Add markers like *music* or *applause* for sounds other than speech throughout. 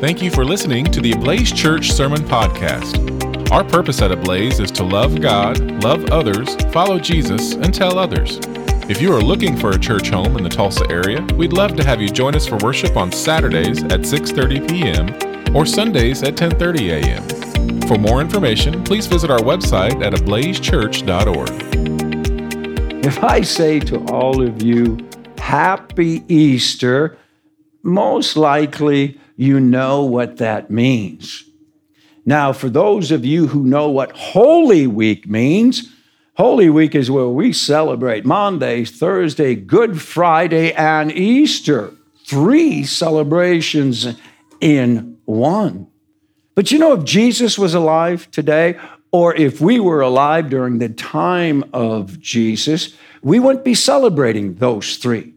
Thank you for listening to the Ablaze Church Sermon Podcast. Our purpose at Ablaze is to love God, love others, follow Jesus, and tell others. If you are looking for a church home in the Tulsa area, we'd love to have you join us for worship on Saturdays at 6:30 p.m. or Sundays at 10:30 a.m. For more information, please visit our website at ablazechurch.org. If I say to all of you, Happy Easter, most likely you know what that means. Now, for those of you who know what Holy Week means, Holy Week is where we celebrate Maundy, Thursday, Good Friday, and Easter. Three celebrations in one. But you know, if Jesus was alive today, or if we were alive during the time of Jesus, we wouldn't be celebrating those three.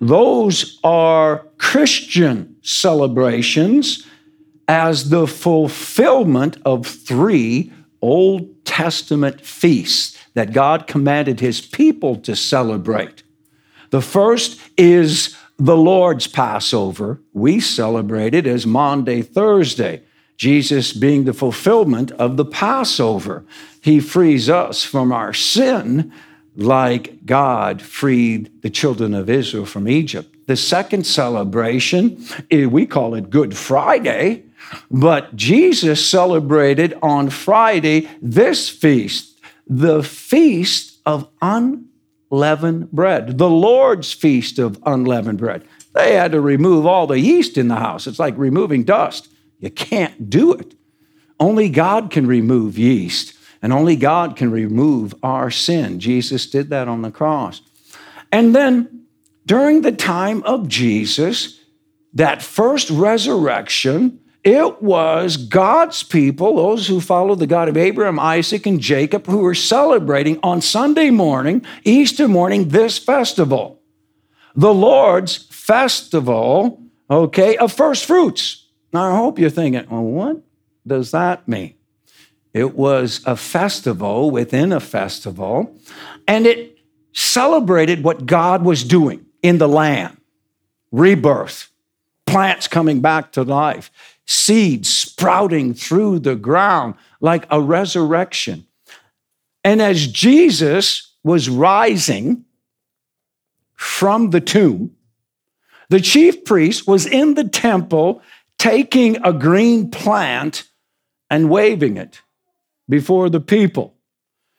Those are Christian celebrations as the fulfillment of three Old Testament feasts that God commanded his people to celebrate. The first is the Lord's Passover. We celebrate it as Maundy Thursday. Jesus being the fulfillment of the Passover. He frees us from our sin like God freed the children of Israel from Egypt. The second celebration, eh, we call it Good Friday, but Jesus celebrated on Friday this feast, the feast of unleavened bread, the Lord's feast of unleavened bread. They had to remove all the yeast in the house. It's like removing dust. You can't do it. Only God can remove yeast. And only God can remove our sin. Jesus did that on the cross. And then during the time of Jesus, that first resurrection, it was God's people, those who followed the God of Abraham, Isaac, and Jacob, who were celebrating on Sunday morning, Easter morning, this festival. The Lord's festival, okay, of first fruits. Now, I hope you're thinking, well, what does that mean? It was a festival within a festival, and it celebrated what God was doing in the land. Rebirth, plants coming back to life, seeds sprouting through the ground like a resurrection. And as Jesus was rising from the tomb, the chief priest was in the temple taking a green plant and waving it before the people,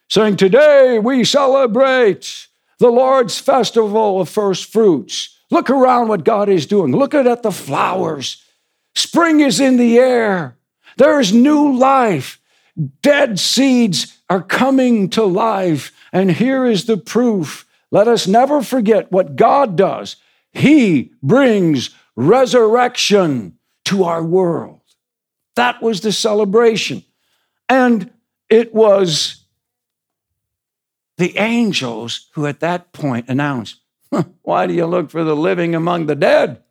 saying, Today we celebrate the Lord's festival of first fruits. Look around what God is doing. Look at the flowers. Spring is in the air. There is new life. Dead seeds are coming to life. And here is the proof. Let us never forget what God does. He brings resurrection to our world. That was the celebration. And it was the angels who at that point announced, Why do you look for the living among the dead?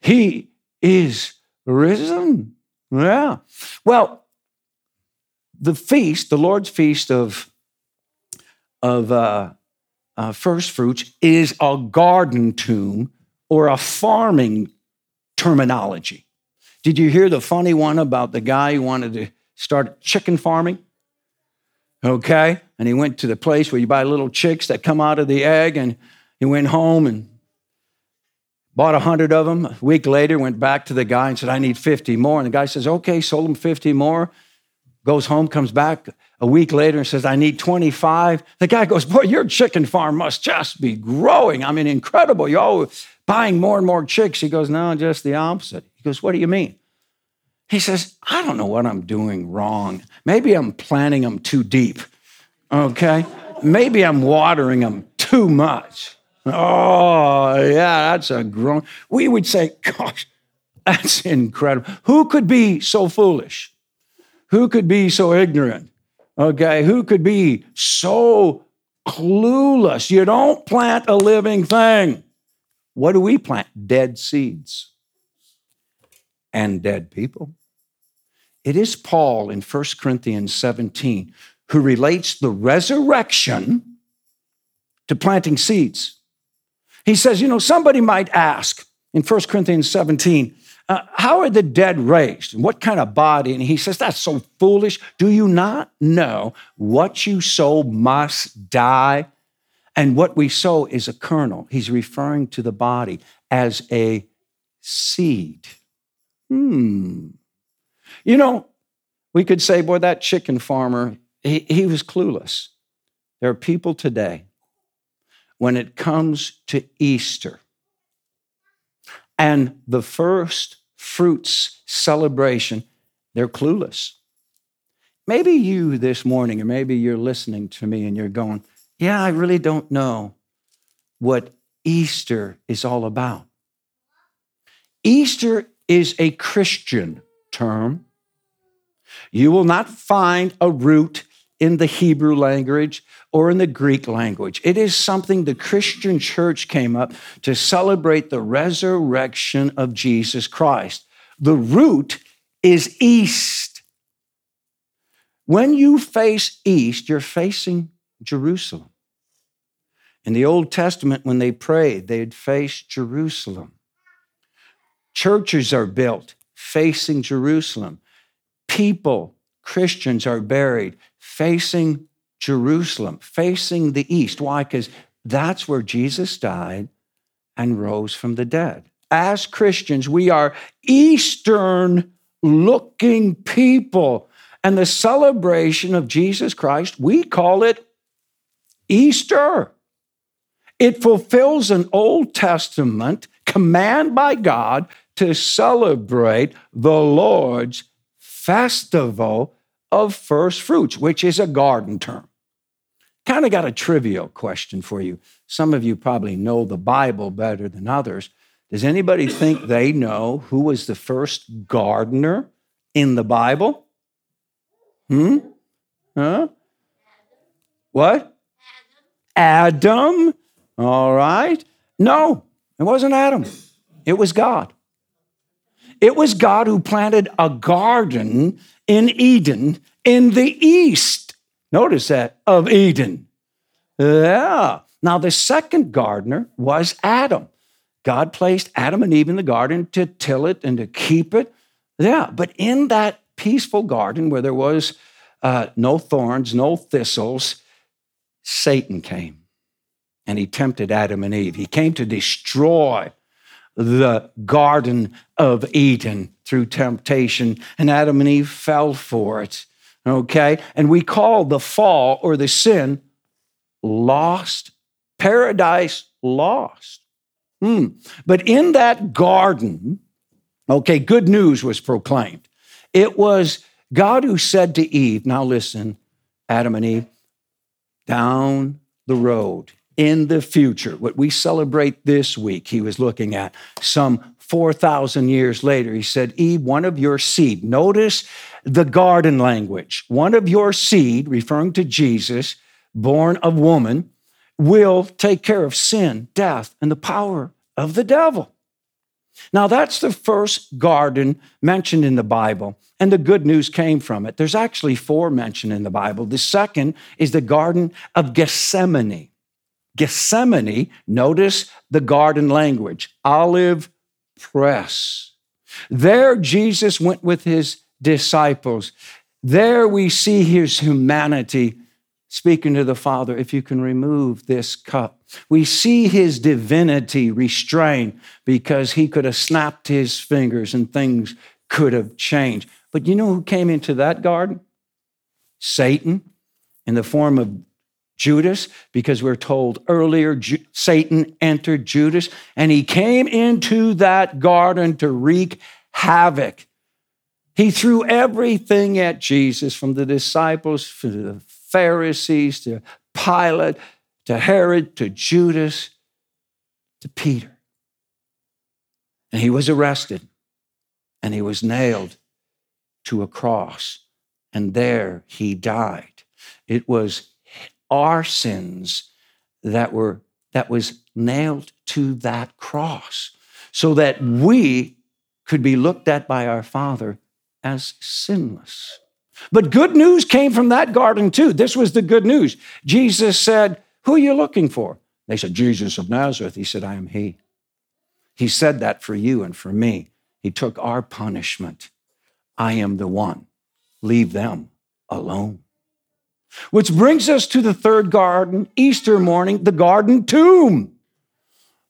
He is risen. Yeah. Well, the feast, the Lord's feast of, of uh, uh, first fruits, is a garden tomb or a farming terminology. Did you hear the funny one about the guy who wanted to start chicken farming? Okay? And he went to the place where you buy little chicks that come out of the egg, and he went home and bought a hundred of them. A week later, went back to the guy and said, I need 50 more. And the guy says, Okay, sold him 50 more. Goes home, comes back a week later and says, I need 25. The guy goes, Boy, your chicken farm must just be growing. I mean, incredible. You're always buying more and more chicks. He goes, No, just the opposite. He goes, What do you mean? He says, I don't know what I'm doing wrong. Maybe I'm planting them too deep. Okay? Maybe I'm watering them too much. Oh, yeah, that's a groan. We would say, gosh, that's incredible. Who could be so foolish? Who could be so ignorant? Okay, who could be so clueless? You don't plant a living thing. What do we plant? Dead seeds and dead people. It is Paul in 1 Corinthians 17 who relates the resurrection to planting seeds. He says, you know, somebody might ask, in 1 Corinthians 17, uh, how are the dead raised? What kind of body? And he says, That's so foolish. Do you not know what you sow must die? And what we sow is a kernel. He's referring to the body as a seed. Hmm. You know, we could say, boy, that chicken farmer, he, he was clueless. There are people today, when it comes to Easter and the first fruits celebration, they're clueless. Maybe you this morning, or maybe you're listening to me and you're going, Yeah, I really don't know what Easter is all about. Easter is a Christian term. You will not find a root in the Hebrew language or in the Greek language. It is something the Christian church came up to celebrate the resurrection of Jesus Christ. The root is east. When you face east, you're facing Jerusalem. In the Old Testament, when they prayed, they'd face Jerusalem. Churches are built facing Jerusalem. People, Christians, are buried facing Jerusalem, facing the east. Why? Because that's where Jesus died and rose from the dead. As Christians, we are Eastern looking people. And the celebration of Jesus Christ, we call it Easter. It fulfills an Old Testament command by God to celebrate the Lord's festival of first fruits, which is a garden term. Kind of got a trivial question for you. Some of you probably know the Bible better than others. Does anybody think they know who was the first gardener in the Bible? Hmm? Huh? What? Adam. All right. No, it wasn't Adam. It was God. It was God who planted a garden in Eden in the east. Notice that, of Eden. Yeah. Now, the second gardener was Adam. God placed Adam and Eve in the garden to till it and to keep it. Yeah. But in that peaceful garden where there was uh, no thorns, no thistles, Satan came and he tempted Adam and Eve. He came to destroy the Garden of Eden through temptation, and Adam and Eve fell for it. Okay? And we call the fall or the sin lost, paradise lost. Hmm. But in that garden, okay, good news was proclaimed. It was God who said to Eve, now listen, Adam and Eve, down the road in the future, what we celebrate this week, he was looking at some 4,000 years later. He said, Eve, one of your seed, notice the garden language, one of your seed, referring to Jesus, born of woman, will take care of sin, death, and the power of the devil. Now, that's the first garden mentioned in the Bible, and the good news came from it. There's actually four mentioned in the Bible. The second is the Garden of Gethsemane. Gethsemane, notice the garden language, olive press. There, Jesus went with his disciples. There we see his humanity speaking to the Father, if you can remove this cup. We see his divinity restrained because he could have snapped his fingers and things could have changed. But you know who came into that garden? Satan in the form of Judas, because we're told earlier Ju- Satan entered Judas and he came into that garden to wreak havoc. He threw everything at Jesus from the disciples to the Pharisees to Pilate to Herod to Judas to Peter. And he was arrested and he was nailed to a cross. And there he died. It was our sins that were that was nailed to that cross so that we could be looked at by our father as sinless but good news came from that garden too this was the good news jesus said who are you looking for they said jesus of nazareth he said i am he He said that for you and for me. He took our punishment. I am the one. Leave them alone. Which brings us to the third garden, Easter morning, the garden tomb.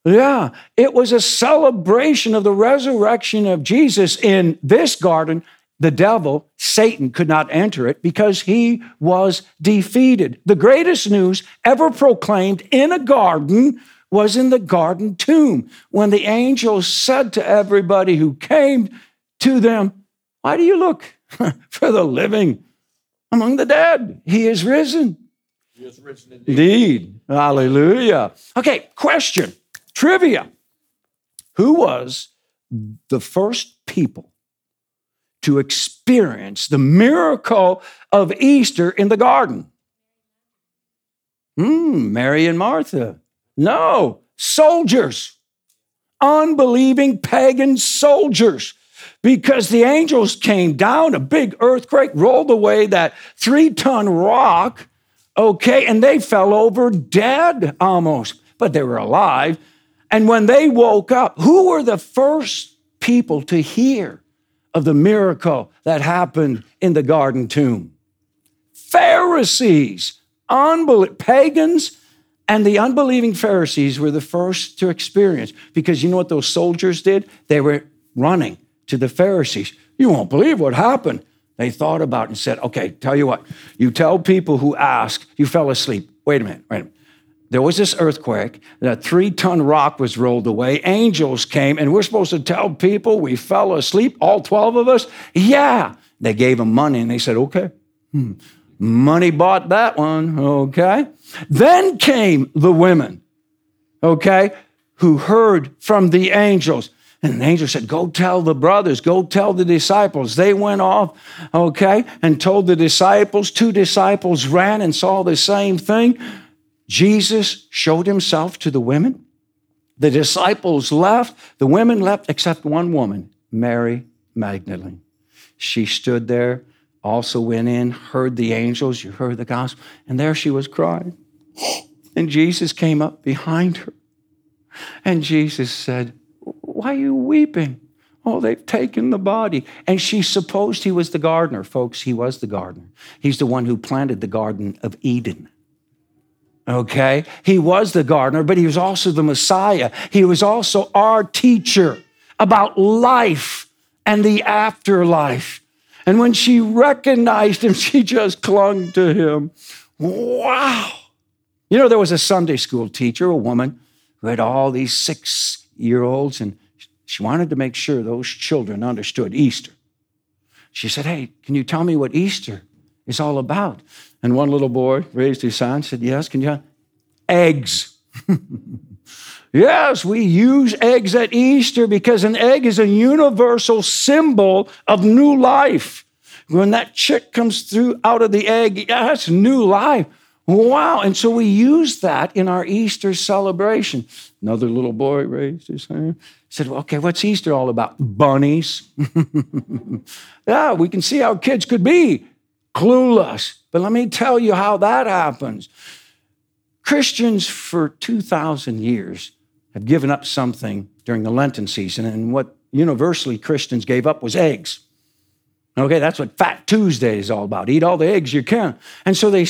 Yeah, it was a celebration of the resurrection of Jesus in this garden. The devil, Satan, could not enter it because he was defeated. The greatest news ever proclaimed in a garden was in the garden tomb when the angel said to everybody who came to them, Why do you look *laughs* for the living among the dead? He is risen. He is risen indeed. indeed. Hallelujah. Okay, question, trivia. Who was the first people to experience the miracle of Easter in the garden? Hmm, Mary and Martha. No, soldiers, unbelieving pagan soldiers. Because the angels came down, a big earthquake rolled away that three ton rock, okay, and they fell over dead almost, but they were alive. And when they woke up, who were the first people to hear of the miracle that happened in the garden tomb? Pharisees, unbelievers, pagans and the unbelieving Pharisees were the first to experience because you know what those soldiers did? They were running to the Pharisees. You won't believe what happened. They thought about it and said, okay, tell you what, you tell people who ask, you fell asleep. Wait a minute, wait a minute. There was this earthquake, that three ton rock was rolled away, angels came, and we're supposed to tell people we fell asleep, all 12 of us? Yeah. They gave them money and they said, okay. Hmm. Money bought that one, okay? Then came the women, okay, who heard from the angels. And the angel said, Go tell the brothers, go tell the disciples. They went off, okay, and told the disciples. Two disciples ran and saw the same thing. Jesus showed himself to the women. The disciples left. The women left, except one woman, Mary Magdalene. She stood there also went in, heard the angels, you heard the gospel, and there she was crying. And Jesus came up behind her. And Jesus said, Why are you weeping? Oh, they've taken the body. And she supposed he was the gardener. Folks, he was the gardener. He's the one who planted the Garden of Eden. Okay? He was the gardener, but he was also the Messiah. He was also our teacher about life and the afterlife. And when she recognized him, *laughs* she just clung to him. Wow. You know, there was a Sunday school teacher, a woman, who had all these six year olds, and she wanted to make sure those children understood Easter. She said, Hey, can you tell me what Easter is all about? And one little boy raised his hand and said, Yes, can you? Eggs. *laughs* Yes, we use eggs at Easter because an egg is a universal symbol of new life. When that chick comes through out of the egg, that's new life. Wow. And so we use that in our Easter celebration. Another little boy raised his hand, said, well, Okay, what's Easter all about? Bunnies. *laughs* yeah, we can see how kids could be clueless. But let me tell you how that happens. Christians for 2,000 years have given up something during the Lenten season, and what universally Christians gave up was eggs. Okay, that's what Fat Tuesday is all about. Eat all the eggs you can. And so they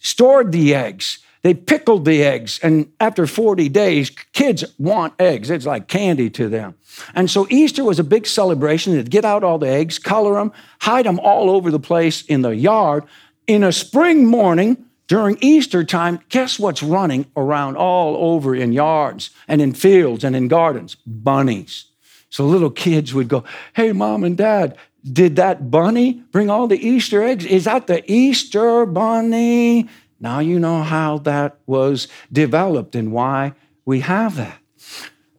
stored the eggs, they pickled the eggs, and after 40 days, kids want eggs. It's like candy to them. And so Easter was a big celebration. They'd get out all the eggs, color them, hide them all over the place in the yard. In a spring morning, during Easter time, guess what's running around all over in yards and in fields and in gardens? Bunnies. So little kids would go, Hey, mom and dad, did that bunny bring all the Easter eggs? Is that the Easter bunny? Now you know how that was developed and why we have that.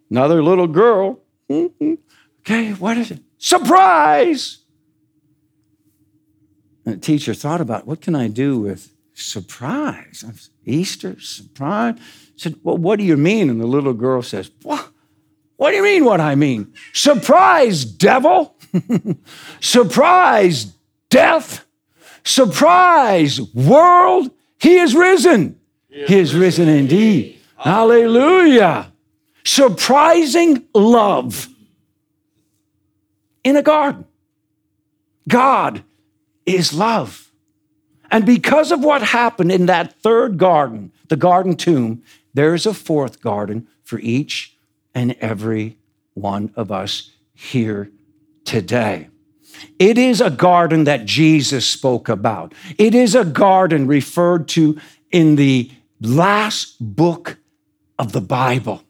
Another little girl, mm-hmm, okay, what is it? Surprise! And the teacher thought about what can I do with surprise. Easter, surprise. Said, Well, what do you mean? And the little girl says, What? What do you mean what I mean? Surprise, devil. *laughs* surprise, death. Surprise, world. He is risen. He is, he is risen, risen indeed. Hallelujah. surprising love in a garden. God is love. And because of what happened in that third garden, the garden tomb, there is a fourth garden for each and every one of us here today. It is a garden that Jesus spoke about. It is a garden referred to in the last book of the Bible.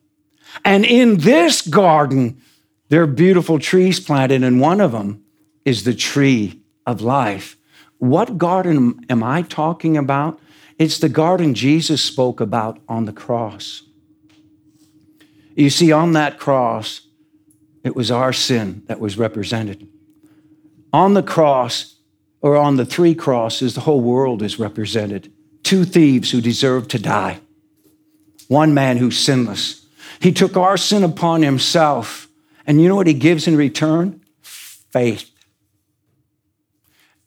And in this garden, there are beautiful trees planted, and one of them is the tree of life. What garden am I talking about? It's the garden Jesus spoke about on the cross. You see, on that cross, it was our sin that was represented. On the cross, or on the three crosses, the whole world is represented. Two thieves who deserve to die, one man who's sinless. He took our sin upon himself. And you know what he gives in return? Faith.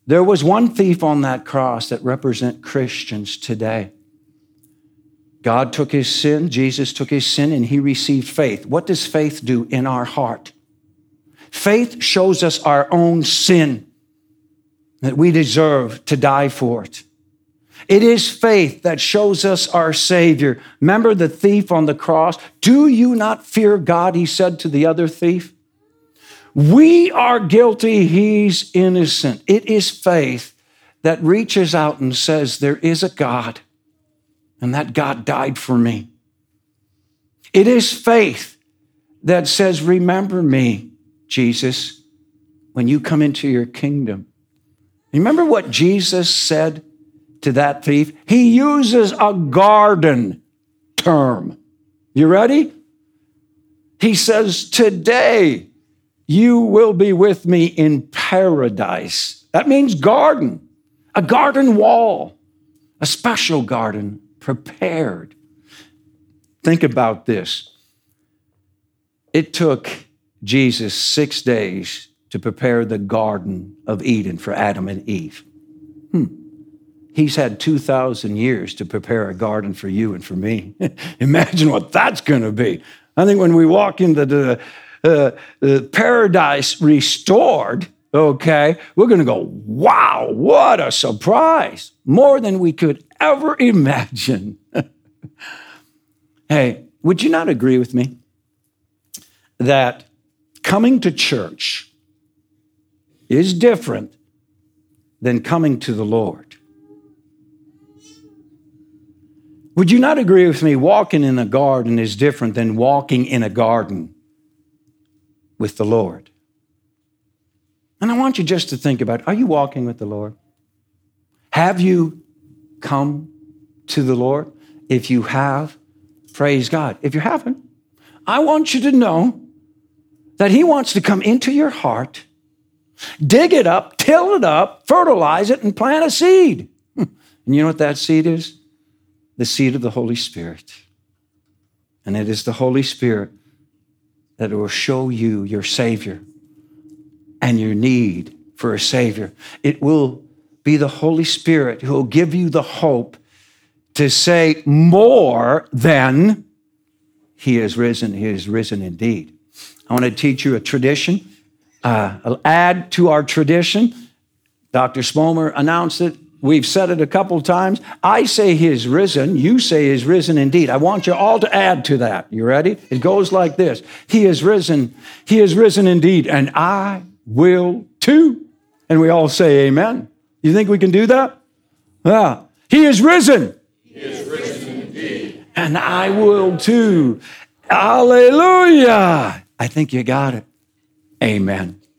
There was one thief on that cross that represent Christians today. God took his sin, Jesus took his sin, and he received faith. What does faith do in our heart? Faith shows us our own sin, that we deserve to die for it. It is faith that shows us our Savior. Remember the thief on the cross? Do you not fear God? He said to the other thief. We are guilty, he's innocent. It is faith that reaches out and says, There is a God, and that God died for me. It is faith that says, Remember me, Jesus, when you come into your kingdom. Remember what Jesus said to that thief? He uses a garden term. You ready? He says, Today, you will be with me in paradise. That means garden, a garden wall, a special garden prepared. Think about this. It took Jesus six days to prepare the Garden of Eden for Adam and Eve. Hmm. He's had 2,000 years to prepare a garden for you and for me. *laughs* Imagine what that's going to be. I think when we walk into the uh, uh, paradise restored, okay, we're going to go, wow, what a surprise. More than we could ever *laughs* imagine. *laughs* hey, would you not agree with me that coming to church is different than coming to the Lord? Would you not agree with me? Walking in a garden is different than walking in a garden with the Lord. And I want you just to think about are you walking with the Lord? Have you come to the Lord? If you have, praise God. If you haven't, I want you to know that He wants to come into your heart, dig it up, till it up, fertilize it, and plant a seed. *laughs* And you know what that seed is? The seed of the Holy Spirit. And it is the Holy Spirit that will show you your Savior and your need for a Savior. It will be the Holy Spirit who will give you the hope to say more than He has risen, He has risen indeed. I want to teach you a tradition, uh, add to our tradition. Dr. Smomer announced it We've said it a couple times. I say he is risen. You say he is risen indeed. I want you all to add to that. You ready? It goes like this He is risen. He is risen indeed. And I will too. And we all say amen. You think we can do that? Yeah. He is risen. He is risen indeed. And I will too. Hallelujah. I think you got it. Amen.